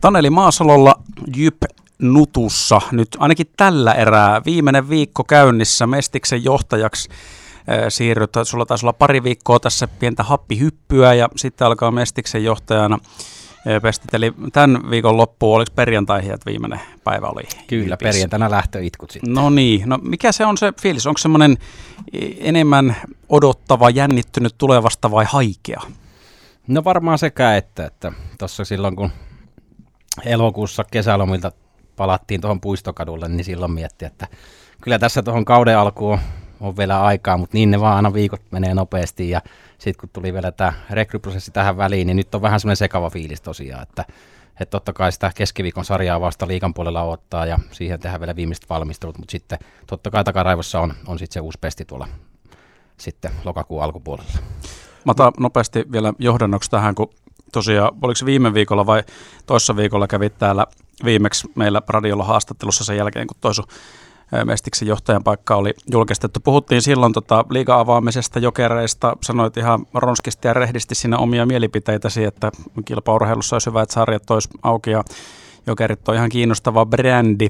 Taneli Maasalolla Jyp Nutussa nyt ainakin tällä erää viimeinen viikko käynnissä Mestiksen johtajaksi siirryt. Sulla taisi olla pari viikkoa tässä pientä happihyppyä ja sitten alkaa Mestiksen johtajana pestit. Eli tämän viikon loppuun, oliko perjantai että viimeinen päivä oli? Kyllä, Jypissä. perjantaina lähtöitkut sitten. No niin, no mikä se on se fiilis? Onko semmoinen enemmän odottava, jännittynyt tulevasta vai haikea? No varmaan sekä että, että tuossa silloin kun elokuussa kesälomilta palattiin tuohon puistokadulle, niin silloin mietti, että kyllä tässä tuohon kauden alkuun on vielä aikaa, mutta niin ne vaan aina viikot menee nopeasti ja sitten kun tuli vielä tämä rekryprosessi tähän väliin, niin nyt on vähän semmoinen sekava fiilis tosiaan, että että totta kai sitä keskiviikon sarjaa vasta liikan puolella ottaa ja siihen tehdään vielä viimeiset valmistelut, mutta sitten totta kai takaraivossa on, on sitten se uusi pesti tuolla sitten lokakuun alkupuolella. Mä otan nopeasti vielä johdannoksi tähän, kun tosiaan, oliko se viime viikolla vai toissa viikolla kävit täällä viimeksi meillä radiolla haastattelussa sen jälkeen, kun toisu Mestiksen johtajan paikka oli julkistettu. Puhuttiin silloin tota, liiga-avaamisesta, jokereista, sanoit ihan ronskisti ja rehdisti sinne omia mielipiteitäsi, että kilpaurheilussa olisi hyvä, että sarjat olisi auki ja jokerit on ihan kiinnostava brändi.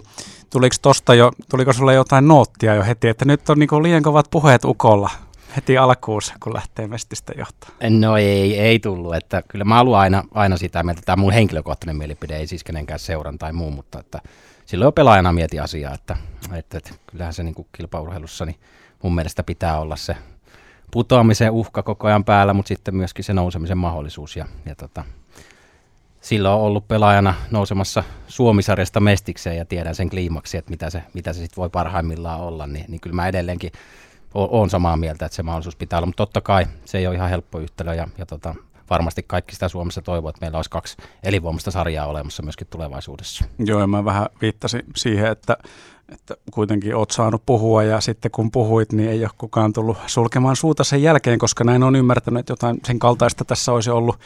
Tuliko tosta jo, tuliko sulle jotain noottia jo heti, että nyt on niin liian kovat puheet ukolla? Heti alkuussa, kun lähtee Mestistä johtaa? No ei, ei tullut. Että kyllä mä haluan aina, aina sitä mieltä. Tämä on mun henkilökohtainen mielipide, ei siis kenenkään seuran tai muu, mutta että silloin jo pelaajana mieti asiaa, että, että, että kyllähän se niin kuin kilpaurheilussa niin mun mielestä pitää olla se putoamisen uhka koko ajan päällä, mutta sitten myöskin se nousemisen mahdollisuus. Ja, ja tota, silloin on ollut pelaajana nousemassa Suomisarjasta mestikseen ja tiedän sen kliimaksi, että mitä se, mitä se sitten voi parhaimmillaan olla, niin, niin kyllä mä edelleenkin olen samaa mieltä, että se mahdollisuus pitää olla, mutta totta kai se ei ole ihan helppo yhtälö ja, ja tota, varmasti kaikki sitä Suomessa toivoo, että meillä olisi kaksi elinvoimasta sarjaa olemassa myöskin tulevaisuudessa. Joo, ja mä vähän viittasin siihen, että, että kuitenkin oot saanut puhua ja sitten kun puhuit, niin ei ole kukaan tullut sulkemaan suuta sen jälkeen, koska näin on ymmärtänyt, että jotain sen kaltaista tässä olisi ollut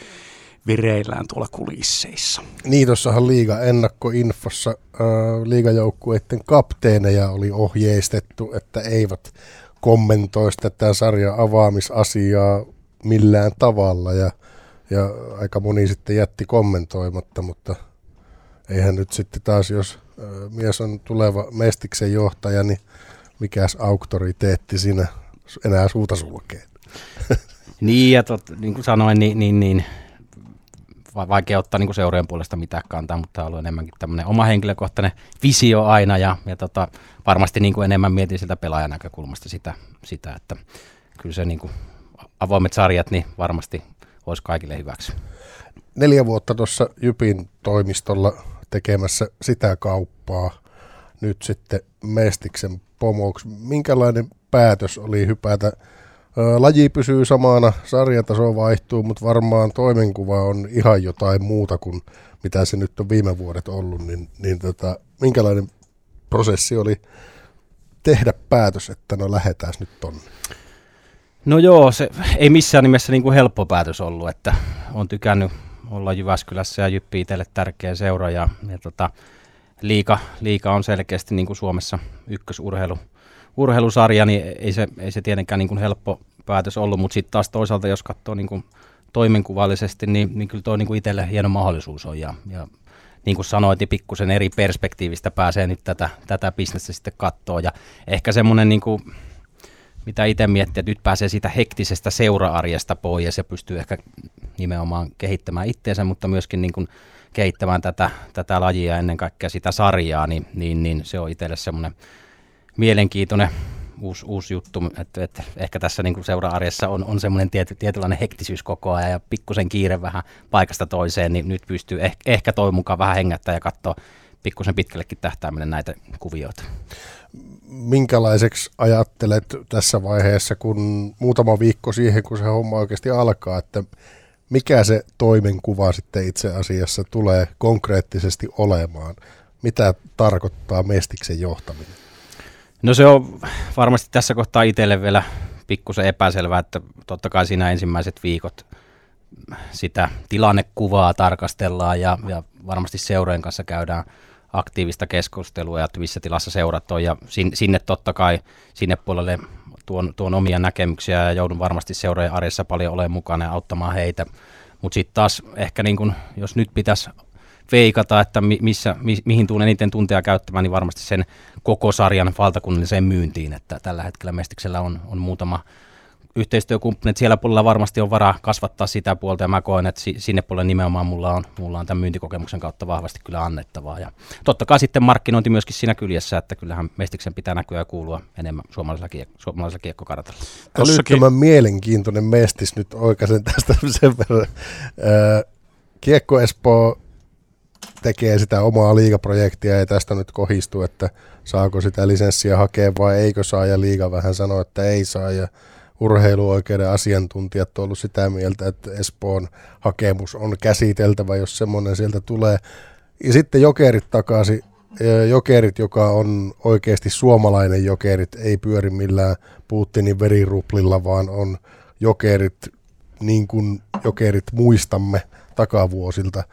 vireillään tuolla kulisseissa. Niin, tuossahan liiga ennakkoinfossa äh, liigajoukkueiden kapteeneja oli ohjeistettu, että eivät kommentoisi tätä sarjan avaamisasiaa millään tavalla ja, ja aika moni sitten jätti kommentoimatta, mutta eihän nyt sitten taas, jos mies on tuleva Mestiksen johtaja, niin mikäs auktoriteetti siinä enää suuta sulkee. niin, ja tot, niin kuin sanoin, niin, niin, niin vaikea ottaa niin seurojen puolesta mitään kantaa, mutta on enemmänkin tämmöinen oma henkilökohtainen visio aina ja, ja tota, varmasti niin kuin enemmän mietin sitä pelaajan näkökulmasta sitä, sitä että kyllä se niin kuin avoimet sarjat niin varmasti olisi kaikille hyväksi. Neljä vuotta tuossa Jypin toimistolla tekemässä sitä kauppaa, nyt sitten Mestiksen pomoksi. Minkälainen päätös oli hypätä Laji pysyy samana, sarjataso vaihtuu, mutta varmaan toimenkuva on ihan jotain muuta kuin mitä se nyt on viime vuodet ollut, niin, niin tota, minkälainen prosessi oli tehdä päätös, että no lähdetään nyt tonne? No joo, se ei missään nimessä niin kuin helppo päätös ollut, että on tykännyt olla Jyväskylässä ja Jyppi itselle tärkeä seura ja, ja tota, liika, liika on selkeästi niin kuin Suomessa ykkösurheilu urheilusarja, niin ei se, ei se tietenkään niin kuin helppo päätös ollut, mutta sitten taas toisaalta, jos katsoo niin kuin toimenkuvallisesti, niin, niin kyllä tuo niin kuin itselle hieno mahdollisuus on. Ja, ja niin kuin sanoit, niin pikkusen eri perspektiivistä pääsee nyt tätä, tätä bisnestä sitten katsoa. Ja ehkä semmoinen, niin kuin, mitä itse miettii, että nyt pääsee siitä hektisestä seura-arjesta pois ja pystyy ehkä nimenomaan kehittämään itseensä, mutta myöskin niin kuin kehittämään tätä, tätä lajia ennen kaikkea sitä sarjaa, niin, niin, niin se on itselle semmoinen mielenkiintoinen uusi, uusi juttu, että, että ehkä tässä niin kuin seura-arjessa on, on semmoinen tiety, tietynlainen hektisyys koko ajan ja pikkusen kiire vähän paikasta toiseen, niin nyt pystyy eh, ehkä toivon mukaan vähän hengättää ja katsoa pikkusen pitkällekin tähtäimelle näitä kuvioita. Minkälaiseksi ajattelet tässä vaiheessa, kun muutama viikko siihen, kun se homma oikeasti alkaa, että mikä se toimenkuva sitten itse asiassa tulee konkreettisesti olemaan? Mitä tarkoittaa Mestiksen johtaminen? No se on varmasti tässä kohtaa itselle vielä pikkusen epäselvää, että totta kai siinä ensimmäiset viikot sitä tilannekuvaa tarkastellaan ja, ja varmasti seurojen kanssa käydään aktiivista keskustelua ja missä tilassa seurat on ja sinne totta kai sinne puolelle tuon, tuon omia näkemyksiä ja joudun varmasti seurojen arjessa paljon olemaan mukana ja auttamaan heitä. Mutta sitten taas ehkä niin kun, jos nyt pitäisi veikata, että mi, missä, mi, mihin tuun eniten tunteja käyttämään, niin varmasti sen koko sarjan valtakunnalliseen myyntiin, että tällä hetkellä Mestiksellä on, on muutama yhteistyökumppanit siellä puolella varmasti on varaa kasvattaa sitä puolta ja mä koen, että sinne puolelle nimenomaan mulla on, mulla on tämän myyntikokemuksen kautta vahvasti kyllä annettavaa. Ja totta kai sitten markkinointi myöskin siinä kyljessä, että kyllähän Mestiksen pitää näkyä ja kuulua enemmän suomalaisella, kiek- suomalaisella kiekkokartalla. Älyttömän mielenkiintoinen Mestis nyt oikein tästä sen verran. Kiekko Espoo tekee sitä omaa liigaprojektia ja tästä nyt kohistuu, että saako sitä lisenssiä hakea vai eikö saa ja liiga vähän sanoo, että ei saa ja urheiluoikeuden asiantuntijat on ollut sitä mieltä, että Espoon hakemus on käsiteltävä, jos semmoinen sieltä tulee. Ja sitten jokerit takaisin. Jokerit, joka on oikeasti suomalainen jokerit, ei pyöri millään Putinin veriruplilla, vaan on jokerit niin kuin jokerit muistamme takavuosilta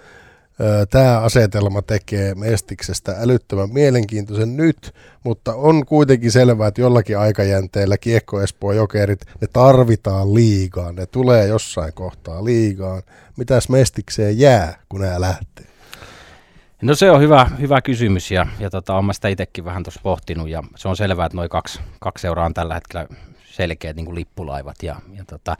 tämä asetelma tekee Mestiksestä älyttömän mielenkiintoisen nyt, mutta on kuitenkin selvää, että jollakin aikajänteellä Kiekko Espoo Jokerit, ne tarvitaan liigaan, ne tulee jossain kohtaa liigaan. Mitäs Mestikseen jää, kun nämä lähtee? No se on hyvä, hyvä kysymys ja, ja tota, olen sitä itsekin vähän tuossa pohtinut ja se on selvää, että noin kaksi, kaksi seuraa on tällä hetkellä selkeät niin kuin lippulaivat ja, ja tota,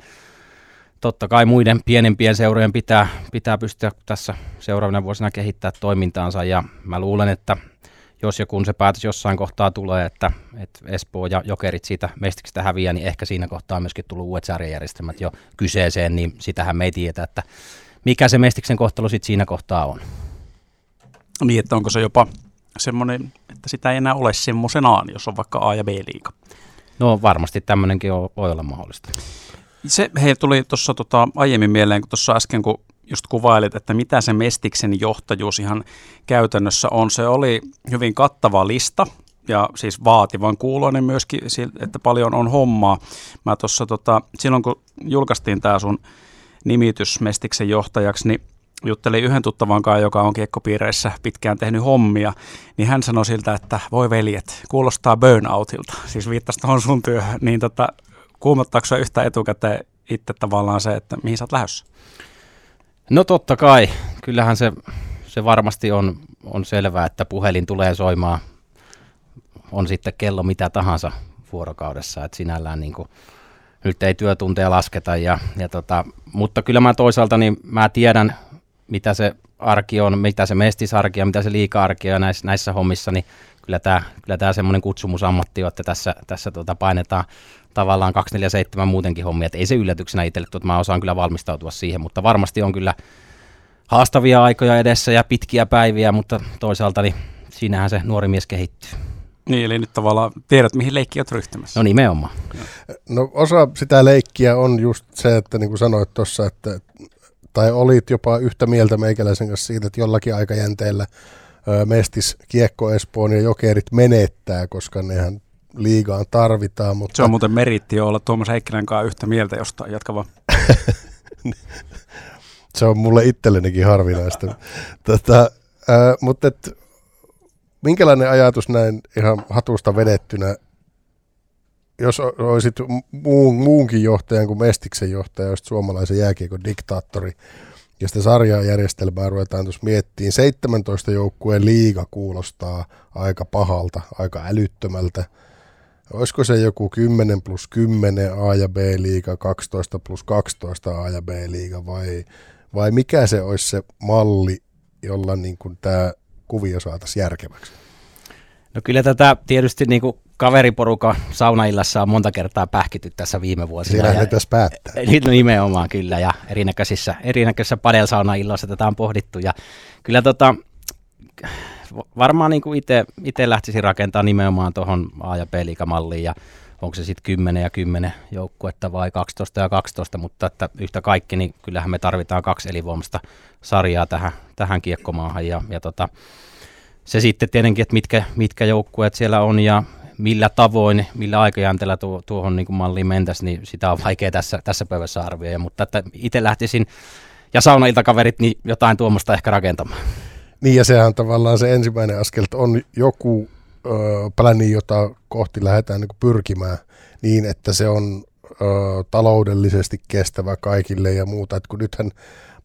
totta kai muiden pienempien seurojen pitää, pitää pystyä tässä seuraavina vuosina kehittää toimintaansa ja mä luulen, että jos ja kun se päätös jossain kohtaa tulee, että, että Espoo ja Jokerit siitä mestiksestä häviää, niin ehkä siinä kohtaa on myöskin tullut uudet sarjajärjestelmät jo kyseeseen, niin sitähän me ei tiedä, että mikä se mestiksen kohtalo sitten siinä kohtaa on. Niin, että onko se jopa semmoinen, että sitä ei enää ole semmoisenaan, jos on vaikka A- ja B-liiga? No varmasti tämmöinenkin voi olla mahdollista. Se he tuli tuossa tota, aiemmin mieleen, kun tuossa äsken kun just kuvailit, että mitä se Mestiksen johtajuus ihan käytännössä on. Se oli hyvin kattava lista ja siis vaativan kuuloinen myöskin, että paljon on hommaa. Mä tuossa tota, silloin kun julkaistiin tämä sun nimitys Mestiksen johtajaksi, niin juttelin yhden tuttavan kanssa, joka on kiekkopiireissä pitkään tehnyt hommia, niin hän sanoi siltä, että voi veljet, kuulostaa burnoutilta, siis viittasi tuohon sun työhön, niin tota, kuumottaako yhtä etukäteen itse tavallaan se, että mihin sä oot lähdössä? No totta kai, kyllähän se, se varmasti on, on selvää, että puhelin tulee soimaan, on sitten kello mitä tahansa vuorokaudessa, että sinällään niin kuin, nyt ei työtunteja lasketa, ja, ja tota, mutta kyllä mä toisaalta niin mä tiedän, mitä se arki on, mitä se mestisarki ja mitä se liika-arki on näissä, näissä hommissa, niin kyllä tämä, kyllä tämä semmoinen kutsumusammatti on, että tässä, tässä tota painetaan tavallaan 247 muutenkin hommia, että ei se yllätyksenä itselle, että mä osaan kyllä valmistautua siihen, mutta varmasti on kyllä haastavia aikoja edessä ja pitkiä päiviä, mutta toisaalta niin siinähän se nuori mies kehittyy. Niin, eli nyt tavallaan tiedät, mihin leikki olet ryhtymässä. No nimenomaan. No osa sitä leikkiä on just se, että niin kuin sanoit tuossa, että tai olit jopa yhtä mieltä meikäläisen kanssa siitä, että jollakin aikajänteellä Mestis, Kiekko, Espoon ja Jokerit menettää, koska nehän liigaan tarvitaan. Mutta... Se on muuten meritti olla Tuomas Heikkinen kanssa yhtä mieltä jostain. Jatka vaan. se on mulle itsellenikin harvinaista. Tätä, äh, mutta et, minkälainen ajatus näin ihan hatusta vedettynä, jos olisit muun, muunkin johtajan kuin Mestiksen johtaja, olisit suomalaisen jääkiekon diktaattori, ja sitä sarjajärjestelmää ruvetaan tuossa miettiin. 17 joukkueen liiga kuulostaa aika pahalta, aika älyttömältä olisiko se joku 10 plus 10 A ja B liiga, 12 plus 12 A ja B liiga vai, vai mikä se olisi se malli, jolla niin tämä kuvio saataisiin järkeväksi? No kyllä tätä tietysti niin kuin kaveriporuka saunaillassa on monta kertaa pähkity tässä viime vuosina. Siellä tässä päättää. No nimenomaan kyllä ja erinäköisissä, erinäköisissä padelsaunailloissa tätä on pohdittu ja kyllä tota, varmaan niin kuin itse lähtisin rakentamaan nimenomaan tuohon A- ja B-liikamalliin ja onko se sitten 10 ja 10 joukkuetta vai 12 ja 12, mutta että yhtä kaikki, niin kyllähän me tarvitaan kaksi elinvoimasta sarjaa tähän, tähän kiekkomaahan ja, ja tota, se sitten tietenkin, että mitkä, mitkä joukkueet siellä on ja millä tavoin, millä aikajänteellä tuo, tuohon niin malliin mentäisiin, niin sitä on vaikea tässä, tässä päivässä arvioida, mutta että itse lähtisin ja saunailtakaverit niin jotain tuommoista ehkä rakentamaan. Niin ja sehän tavallaan se ensimmäinen askel, että on joku ö, pläni, jota kohti lähdetään niin pyrkimään niin, että se on ö, taloudellisesti kestävä kaikille ja muuta. Et kun nythän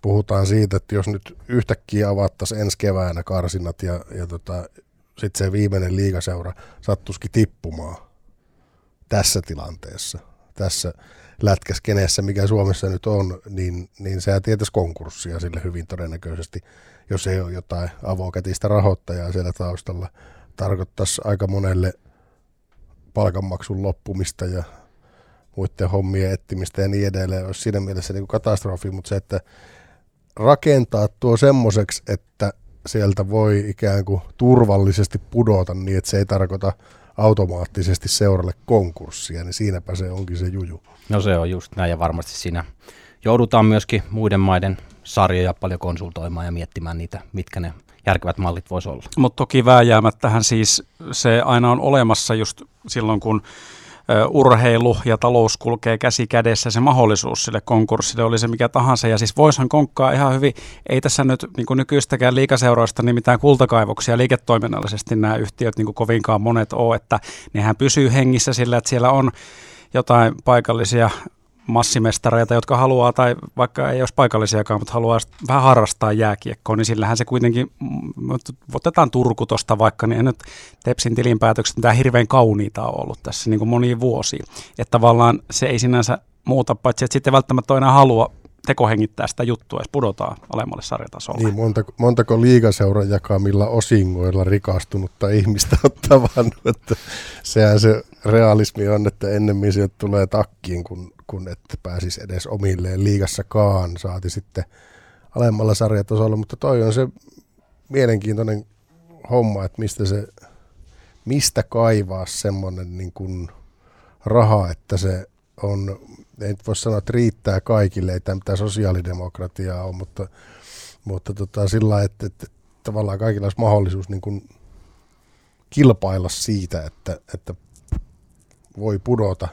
puhutaan siitä, että jos nyt yhtäkkiä avattaisiin ensi keväänä karsinat ja, ja tota, sitten se viimeinen liigaseura sattuisikin tippumaan tässä tilanteessa, tässä lätkäskeneessä, mikä Suomessa nyt on, niin, niin sehän tietäisi konkurssia sille hyvin todennäköisesti, jos ei ole jotain avokätistä rahoittajaa siellä taustalla. Tarkoittaisi aika monelle palkanmaksun loppumista ja muiden hommien etsimistä ja niin edelleen. Olisi siinä mielessä niin katastrofi, mutta se, että rakentaa tuo semmoiseksi, että sieltä voi ikään kuin turvallisesti pudota niin, että se ei tarkoita automaattisesti seuralle konkurssia, niin siinäpä se onkin se juju. No se on just näin ja varmasti siinä joudutaan myöskin muiden maiden sarjoja paljon konsultoimaan ja miettimään niitä, mitkä ne järkevät mallit voisi olla. Mutta toki vääjäämättähän siis se aina on olemassa just silloin, kun urheilu ja talous kulkee käsi kädessä, se mahdollisuus sille konkurssille oli se mikä tahansa. Ja siis voishan konkkaa ihan hyvin, ei tässä nyt niin kuin nykyistäkään liikaseuroista niin mitään kultakaivoksia liiketoiminnallisesti nämä yhtiöt niin kuin kovinkaan monet ole, että nehän pysyy hengissä sillä, että siellä on jotain paikallisia massimestareita, jotka haluaa, tai vaikka ei olisi paikallisiakaan, mutta haluaa vähän harrastaa jääkiekkoa, niin sillähän se kuitenkin, mm, otetaan Turku tuosta vaikka, niin en nyt Tepsin tilinpäätökset tämä hirveän kauniita on ollut tässä niin kuin moniin vuosiin. Että tavallaan se ei sinänsä muuta, paitsi että sitten välttämättä enää halua tekohengittää sitä juttua, jos pudotaan alemmalle sarjatasolle. Niin, montako, montako liigaseuran jakamilla osingoilla rikastunutta ihmistä ottavan, että sehän se realismi on, että ennemmin sieltä tulee takkiin, kun, kun että pääsisi edes omilleen liigassakaan, saati sitten alemmalla sarjatasolla, mutta toi on se mielenkiintoinen homma, että mistä se, mistä kaivaa semmoinen niin kuin raha, että se on ei voi sanoa, että riittää kaikille, ei tämä mitään sosiaalidemokratiaa ole, mutta, mutta tota, sillä että, että, että tavallaan kaikilla olisi mahdollisuus niin kuin kilpailla siitä, että, että voi pudota,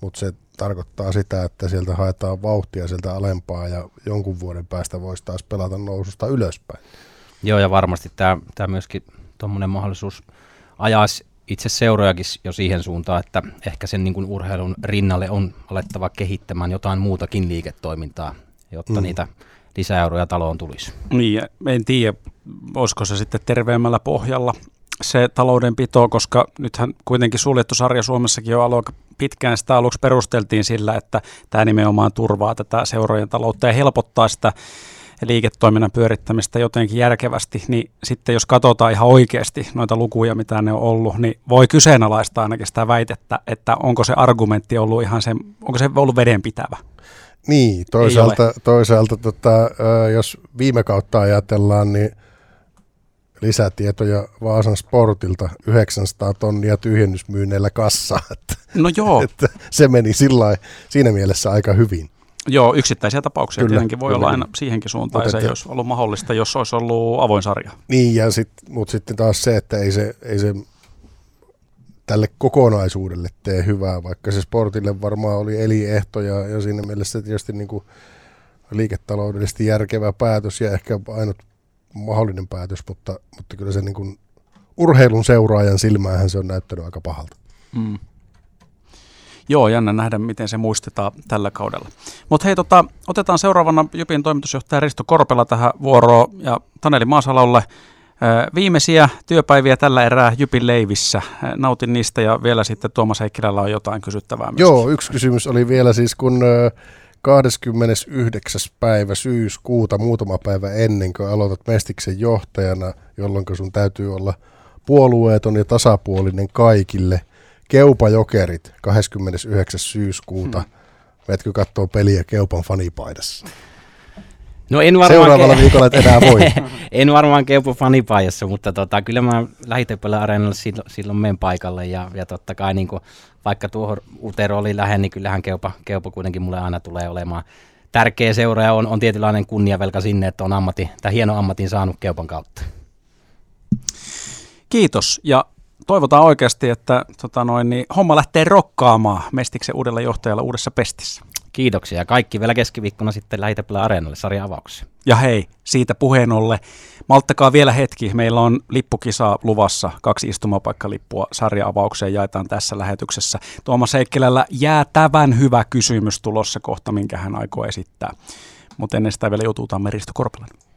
mutta se tarkoittaa sitä, että sieltä haetaan vauhtia sieltä alempaa ja jonkun vuoden päästä voisi taas pelata noususta ylöspäin. Joo, ja varmasti tämä, tämä myöskin tuommoinen mahdollisuus ajaisi itse seurojakin jo siihen suuntaan, että ehkä sen niin kuin urheilun rinnalle on alettava kehittämään jotain muutakin liiketoimintaa, jotta mm. niitä lisäeuroja taloon tulisi. Niin, en tiedä, olisiko se sitten terveemmällä pohjalla se taloudenpito, koska nythän kuitenkin suljettu sarja Suomessakin jo aloin pitkään sitä aluksi perusteltiin sillä, että tämä nimenomaan turvaa tätä seurojen taloutta ja helpottaa sitä liiketoiminnan pyörittämistä jotenkin järkevästi, niin sitten jos katsotaan ihan oikeasti noita lukuja, mitä ne on ollut, niin voi kyseenalaistaa ainakin sitä väitettä, että onko se argumentti ollut ihan se, onko se ollut vedenpitävä. Niin, toisaalta, toisaalta tota, jos viime kautta ajatellaan, niin lisätietoja Vaasan Sportilta 900 tonnia tyhjennysmyynneillä kassa. No joo. Että se meni sillä siinä mielessä aika hyvin. Joo, yksittäisiä tapauksia kyllä, tietenkin voi kyllä. olla aina siihenkin suuntaan, Mut se ei olisi ollut mahdollista, jos olisi ollut avoin sarja. Niin, ja sit, mutta sitten taas se, että ei se, ei se tälle kokonaisuudelle tee hyvää, vaikka se sportille varmaan oli eliehto ja, ja siinä mielessä tietysti niin kuin liiketaloudellisesti järkevä päätös ja ehkä ainut mahdollinen päätös, mutta, mutta kyllä se niin kuin urheilun seuraajan silmäähän se on näyttänyt aika pahalta. Mm. Joo, jännä nähdä, miten se muistetaan tällä kaudella. Mutta hei, tota, otetaan seuraavana Jypin toimitusjohtaja Risto Korpela tähän vuoroon ja Taneli Maasalolle. Viimeisiä työpäiviä tällä erää Jypin leivissä. Nautin niistä ja vielä sitten Tuomas Heikkilällä on jotain kysyttävää myöskin. Joo, yksi kysymys oli vielä siis, kun 29. päivä syyskuuta, muutama päivä ennen kuin aloitat Mestiksen johtajana, jolloin sun täytyy olla puolueeton ja tasapuolinen kaikille – Keupajokerit 29. syyskuuta. Hmm. Meetkö katsoa peliä Keupan fanipaidassa? No en varmaan Seuraavalla ke- viikolla et enää voi. en varmaan Keupan fanipaidassa, mutta tota, kyllä mä lähitepöllä areenalle silloin, silloin menen paikalle ja, ja totta kai niin kuin, vaikka tuohon Utero oli lähen, niin kyllähän Keupa, Keupa kuitenkin mulle aina tulee olemaan tärkeä seura ja on, on tietynlainen kunniavelka sinne, että on ammatti, tämä hieno ammatin saanut Keupan kautta. Kiitos ja toivotaan oikeasti, että tota noin, niin homma lähtee rokkaamaan Mestiksen uudella johtajalla uudessa pestissä. Kiitoksia. Kaikki vielä keskiviikkona sitten Lähitäpälä Areenalle sarja avauksessa. Ja hei, siitä puheen olle, malttakaa vielä hetki. Meillä on lippukisa luvassa, kaksi istumapaikkalippua sarja-avaukseen jaetaan tässä lähetyksessä. Tuomas Heikkilällä jäätävän hyvä kysymys tulossa kohta, minkä hän aikoo esittää. mutta ennen sitä vielä jututaan Meristo Korpelainen.